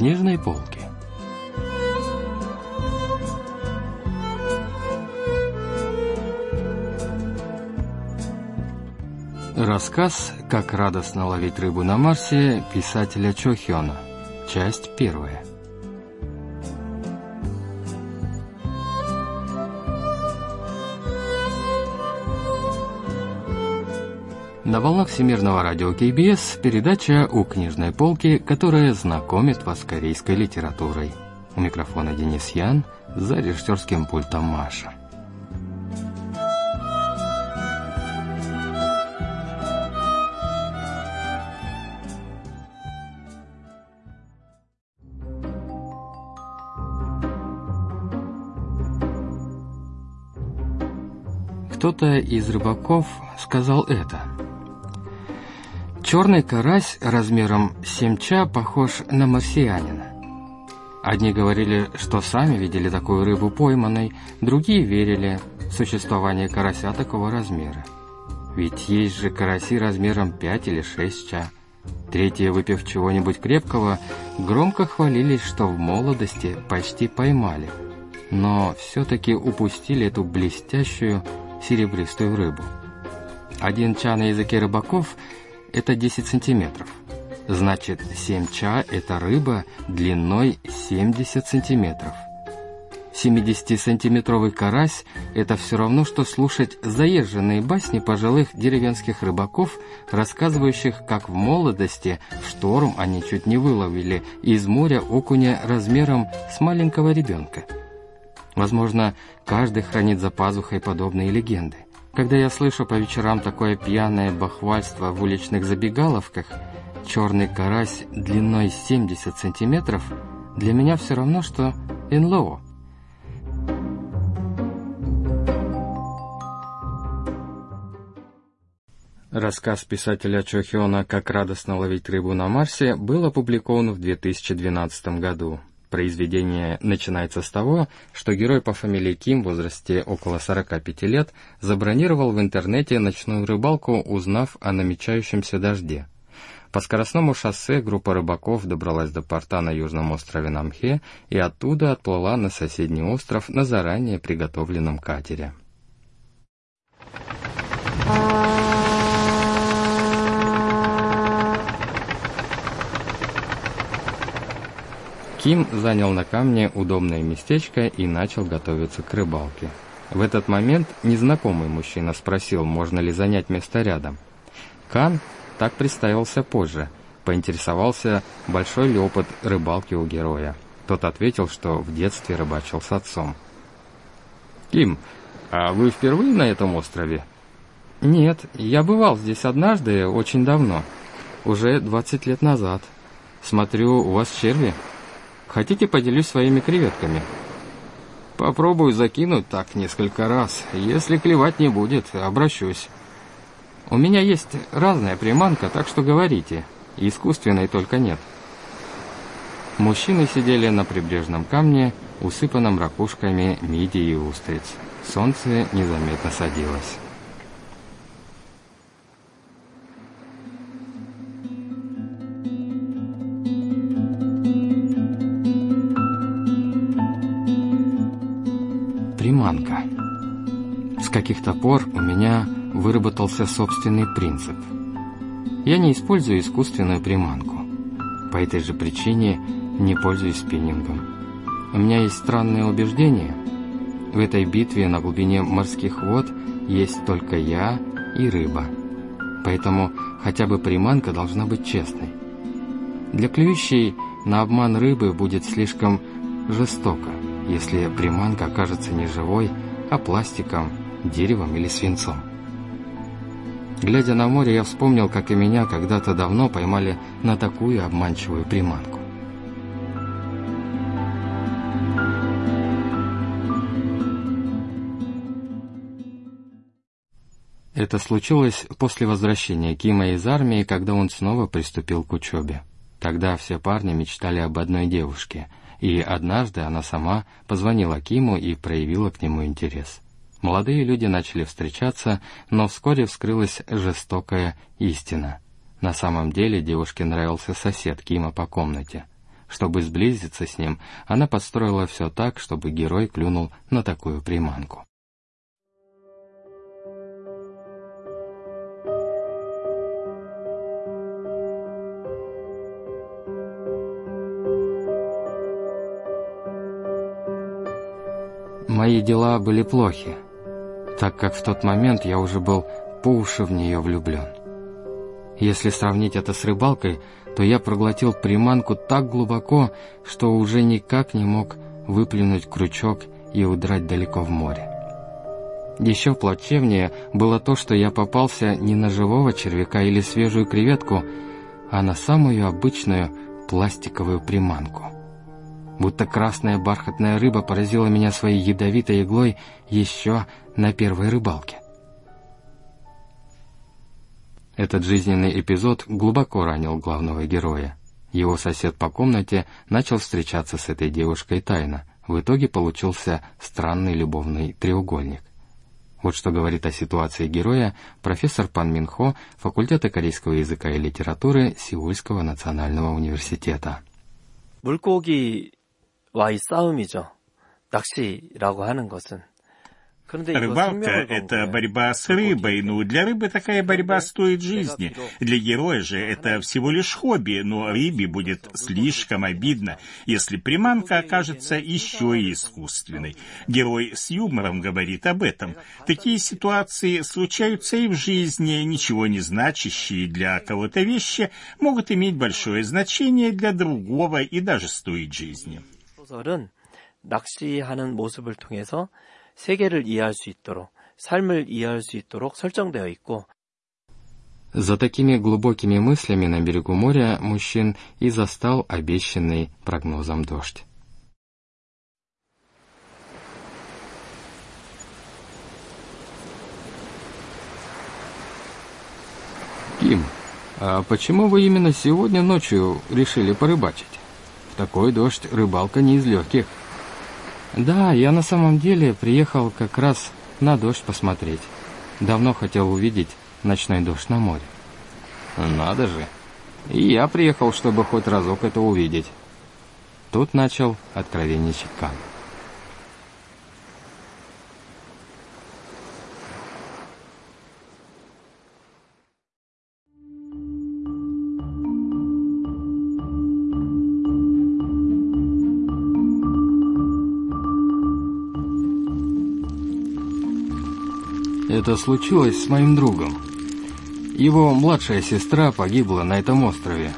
книжной полки. Рассказ «Как радостно ловить рыбу на Марсе» писателя Чохиона. Часть первая. На волнах Всемирного радио КБС передача «У книжной полки», которая знакомит вас с корейской литературой. У микрофона Денис Ян, за режиссерским пультом Маша. Кто-то из рыбаков сказал это – Черный карась размером 7 ча похож на марсианина. Одни говорили, что сами видели такую рыбу пойманной, другие верили в существование карася такого размера. Ведь есть же караси размером 5 или 6 ча. Третьи, выпив чего-нибудь крепкого, громко хвалились, что в молодости почти поймали, но все-таки упустили эту блестящую серебристую рыбу. Один ча на языке рыбаков – это 10 сантиметров. Значит, 7 ча – это рыба длиной 70 сантиметров. 70-сантиметровый карась – это все равно, что слушать заезженные басни пожилых деревенских рыбаков, рассказывающих, как в молодости в шторм они чуть не выловили из моря окуня размером с маленького ребенка. Возможно, каждый хранит за пазухой подобные легенды. Когда я слышу по вечерам такое пьяное бахвальство в уличных забегаловках, черный карась длиной 70 сантиметров для меня все равно, что НЛО. Рассказ писателя Чохиона «Как радостно ловить рыбу на Марсе» был опубликован в 2012 году. Произведение начинается с того, что герой по фамилии Ким в возрасте около 45 лет забронировал в интернете ночную рыбалку, узнав о намечающемся дожде. По скоростному шоссе группа рыбаков добралась до порта на южном острове Намхе и оттуда отплыла на соседний остров на заранее приготовленном катере. Ким занял на камне удобное местечко и начал готовиться к рыбалке. В этот момент незнакомый мужчина спросил, можно ли занять место рядом. Кан так представился позже, поинтересовался, большой ли опыт рыбалки у героя. Тот ответил, что в детстве рыбачил с отцом. «Ким, а вы впервые на этом острове?» «Нет, я бывал здесь однажды, очень давно. Уже 20 лет назад. Смотрю, у вас черви?» Хотите, поделюсь своими креветками?» «Попробую закинуть так несколько раз. Если клевать не будет, обращусь». «У меня есть разная приманка, так что говорите. Искусственной только нет». Мужчины сидели на прибрежном камне, усыпанном ракушками мидий и устриц. Солнце незаметно садилось. Каких-то пор у меня выработался собственный принцип. Я не использую искусственную приманку. По этой же причине не пользуюсь спиннингом. У меня есть странное убеждение. В этой битве на глубине морских вод есть только я и рыба. Поэтому хотя бы приманка должна быть честной. Для клюющей на обман рыбы будет слишком жестоко если приманка окажется не живой, а пластиком, деревом или свинцом. Глядя на море, я вспомнил, как и меня когда-то давно поймали на такую обманчивую приманку. Это случилось после возвращения Кима из армии, когда он снова приступил к учебе. Тогда все парни мечтали об одной девушке, и однажды она сама позвонила Киму и проявила к нему интерес. Молодые люди начали встречаться, но вскоре вскрылась жестокая истина. На самом деле девушке нравился сосед Кима по комнате. Чтобы сблизиться с ним, она подстроила все так, чтобы герой клюнул на такую приманку. Мои дела были плохи, так как в тот момент я уже был по уши в нее влюблен. Если сравнить это с рыбалкой, то я проглотил приманку так глубоко, что уже никак не мог выплюнуть крючок и удрать далеко в море. Еще плачевнее было то, что я попался не на живого червяка или свежую креветку, а на самую обычную пластиковую приманку Будто красная бархатная рыба поразила меня своей ядовитой иглой еще на первой рыбалке. Этот жизненный эпизод глубоко ранил главного героя. Его сосед по комнате начал встречаться с этой девушкой тайно. В итоге получился странный любовный треугольник. Вот что говорит о ситуации героя профессор Пан Минхо факультета корейского языка и литературы Сеульского национального университета. 물고기 Рыбалка — это борьба с рыбой, но для рыбы такая борьба стоит жизни. Для героя же это всего лишь хобби, но рыбе будет слишком обидно, если приманка окажется еще и искусственной. Герой с юмором говорит об этом. Такие ситуации случаются и в жизни, ничего не значащие для кого-то вещи могут иметь большое значение для другого и даже стоить жизни. 낚시하는 모습을 통해서 세계를 이해할 수 있도록 삶을 이해할 수 있도록 설정되어 있고 За такими глубокими мыслями на берегу моря мужчин и застал обещанный прогнозом дождь. Ким, а почему вы именно сегодня ночью решили порыбачить? В такой дождь рыбалка не из легких. Да, я на самом деле приехал как раз на дождь посмотреть. Давно хотел увидеть ночной дождь на море. Надо же. И я приехал, чтобы хоть разок это увидеть. Тут начал откровенничать Кан. Это случилось с моим другом. Его младшая сестра погибла на этом острове.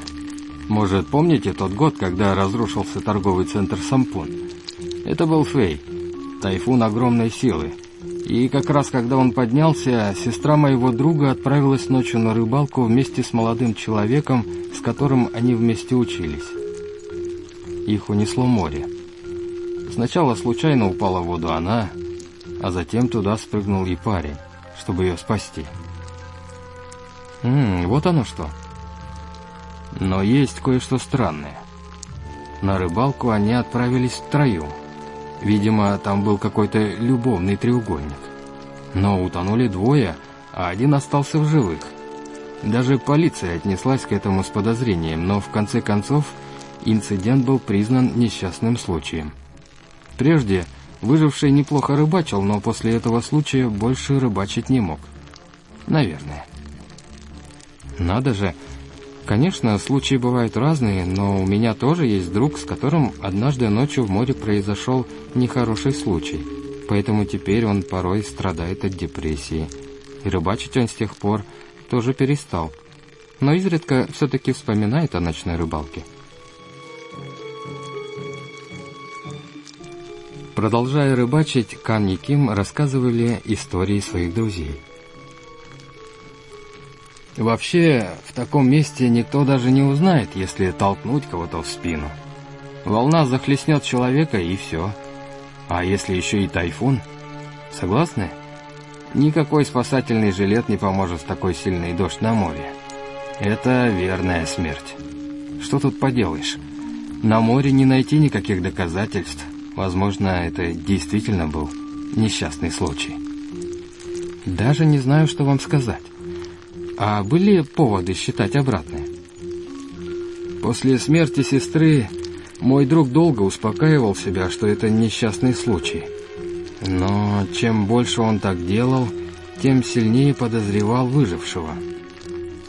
Может, помните тот год, когда разрушился торговый центр Сампун? Это был Фэй, тайфун огромной силы. И как раз когда он поднялся, сестра моего друга отправилась ночью на рыбалку вместе с молодым человеком, с которым они вместе учились. Их унесло море. Сначала случайно упала в воду она, а затем туда спрыгнул и парень чтобы ее спасти. Ммм, вот оно что. Но есть кое-что странное. На рыбалку они отправились втроем. Видимо, там был какой-то любовный треугольник. Но утонули двое, а один остался в живых. Даже полиция отнеслась к этому с подозрением, но в конце концов инцидент был признан несчастным случаем. Прежде Выживший неплохо рыбачил, но после этого случая больше рыбачить не мог. Наверное. Надо же. Конечно, случаи бывают разные, но у меня тоже есть друг, с которым однажды ночью в море произошел нехороший случай. Поэтому теперь он порой страдает от депрессии. И рыбачить он с тех пор тоже перестал. Но изредка все-таки вспоминает о ночной рыбалке. Продолжая рыбачить, Кан и Ким рассказывали истории своих друзей. Вообще, в таком месте никто даже не узнает, если толкнуть кого-то в спину. Волна захлестнет человека и все. А если еще и тайфун? Согласны? Никакой спасательный жилет не поможет в такой сильный дождь на море. Это верная смерть. Что тут поделаешь? На море не найти никаких доказательств, Возможно, это действительно был несчастный случай. Даже не знаю, что вам сказать. А были поводы считать обратное? После смерти сестры Мой друг долго успокаивал себя, что это несчастный случай. Но чем больше он так делал, тем сильнее подозревал выжившего.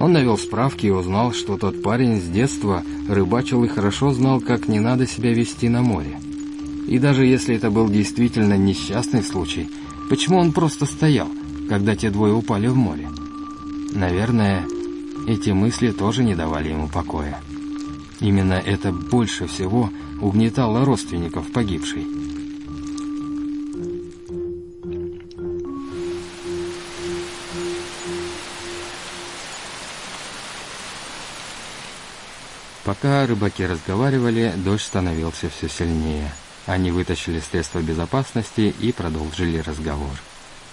Он навел справки и узнал, что тот парень с детства рыбачил и хорошо знал, как не надо себя вести на море. И даже если это был действительно несчастный случай, почему он просто стоял, когда те двое упали в море? Наверное, эти мысли тоже не давали ему покоя. Именно это больше всего угнетало родственников погибшей. Пока рыбаки разговаривали, дождь становился все сильнее. Они вытащили средства безопасности и продолжили разговор.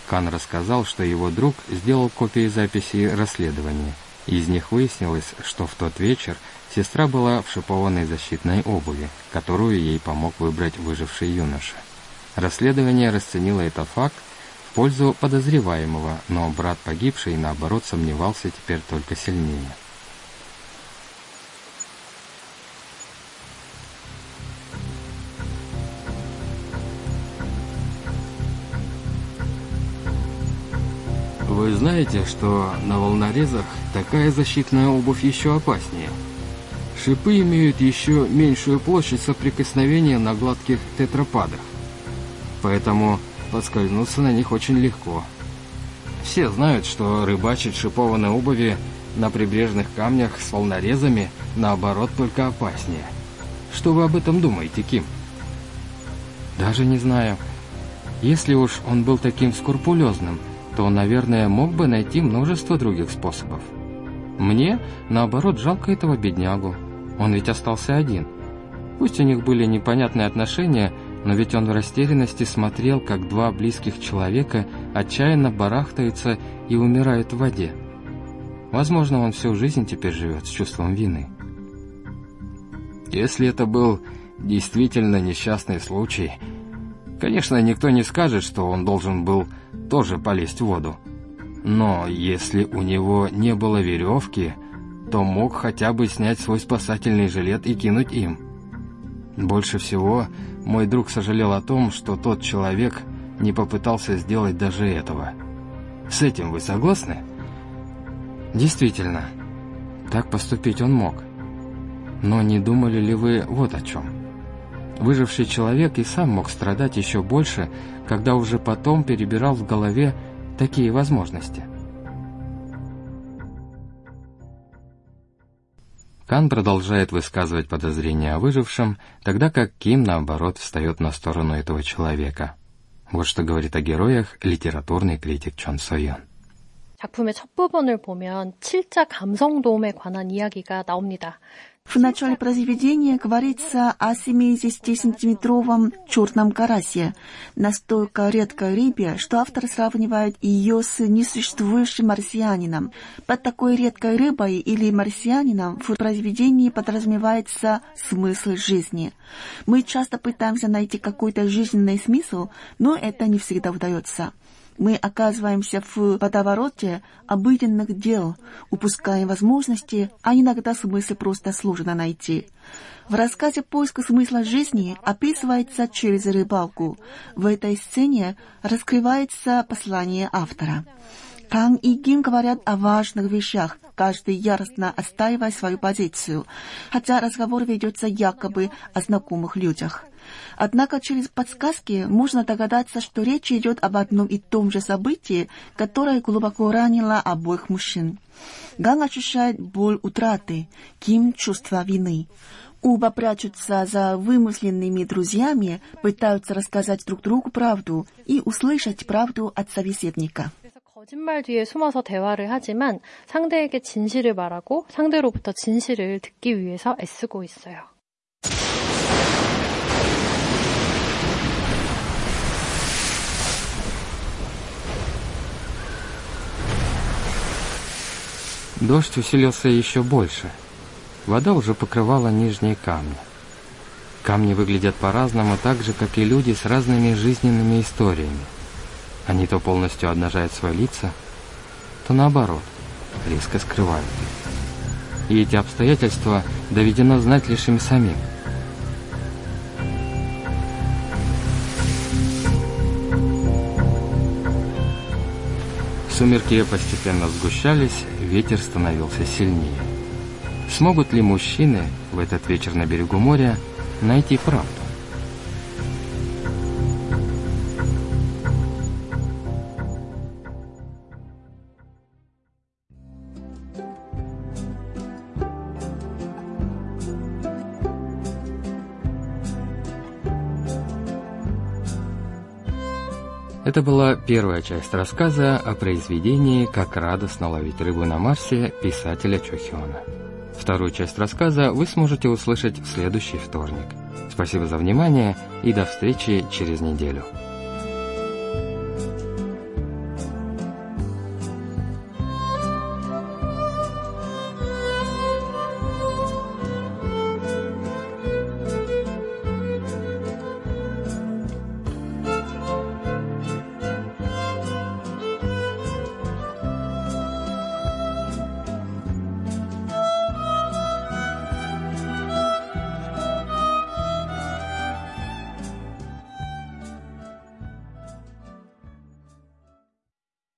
Кан рассказал, что его друг сделал копии записей расследования. Из них выяснилось, что в тот вечер сестра была в шипованной защитной обуви, которую ей помог выбрать выживший юноша. Расследование расценило этот факт в пользу подозреваемого, но брат погибший, наоборот, сомневался теперь только сильнее. Вы знаете, что на волнорезах такая защитная обувь еще опаснее. Шипы имеют еще меньшую площадь соприкосновения на гладких тетрападах. Поэтому подскользнуться на них очень легко. Все знают, что рыбачить шипованной обуви на прибрежных камнях с волнорезами, наоборот, только опаснее. Что вы об этом думаете, Ким? Даже не знаю. Если уж он был таким скрупулезным – то, наверное, мог бы найти множество других способов. Мне, наоборот, жалко этого беднягу. Он ведь остался один. Пусть у них были непонятные отношения, но ведь он в растерянности смотрел, как два близких человека отчаянно барахтаются и умирают в воде. Возможно, он всю жизнь теперь живет с чувством вины. Если это был действительно несчастный случай, конечно, никто не скажет, что он должен был тоже полезть в воду. Но если у него не было веревки, то мог хотя бы снять свой спасательный жилет и кинуть им. Больше всего мой друг сожалел о том, что тот человек не попытался сделать даже этого. С этим вы согласны? Действительно, так поступить он мог. Но не думали ли вы вот о чем? Выживший человек и сам мог страдать еще больше, когда уже потом перебирал в голове такие возможности. Кан продолжает высказывать подозрения о выжившем, тогда как Ким, наоборот, встает на сторону этого человека. Вот что говорит о героях литературный критик Чон Сойон. 작품의 첫 부분을 보면 칠자 감성돔에 관한 이야기가 나옵니다. В начале произведения говорится о 70-сантиметровом черном карасе, настолько редкой рыбе, что автор сравнивает ее с несуществующим марсианином. Под такой редкой рыбой или марсианином в произведении подразумевается смысл жизни. Мы часто пытаемся найти какой-то жизненный смысл, но это не всегда удается мы оказываемся в водовороте обыденных дел, упуская возможности, а иногда смысл просто сложно найти. В рассказе «Поиск смысла жизни» описывается через рыбалку. В этой сцене раскрывается послание автора. Кан и Гим говорят о важных вещах, каждый яростно отстаивая свою позицию, хотя разговор ведется якобы о знакомых людях. Однако через подсказки можно догадаться, что речь идет об одном и том же событии, которое глубоко ранило обоих мужчин. Ган ощущает боль утраты, Ким – чувство вины. Оба прячутся за вымышленными друзьями, пытаются рассказать друг другу правду и услышать правду от собеседника. 거짓말 뒤에 숨어서 대화를 하지만 상대에게 진실을 말하고 상대로부터 진실을 듣기 위해서 애쓰고 있어요. Дождь усилился еще больше. Вода уже покрывала нижние камни. Камни выглядят по-разному, так же, как и люди с разными жизненными историями. Они то полностью обнажают свои лица, то наоборот, резко скрывают их. И эти обстоятельства доведено знать лишь им самим. Сумерки постепенно сгущались, ветер становился сильнее. Смогут ли мужчины в этот вечер на берегу моря найти правду? Это была первая часть рассказа о произведении «Как радостно ловить рыбу на Марсе» писателя Чохиона. Вторую часть рассказа вы сможете услышать в следующий вторник. Спасибо за внимание и до встречи через неделю.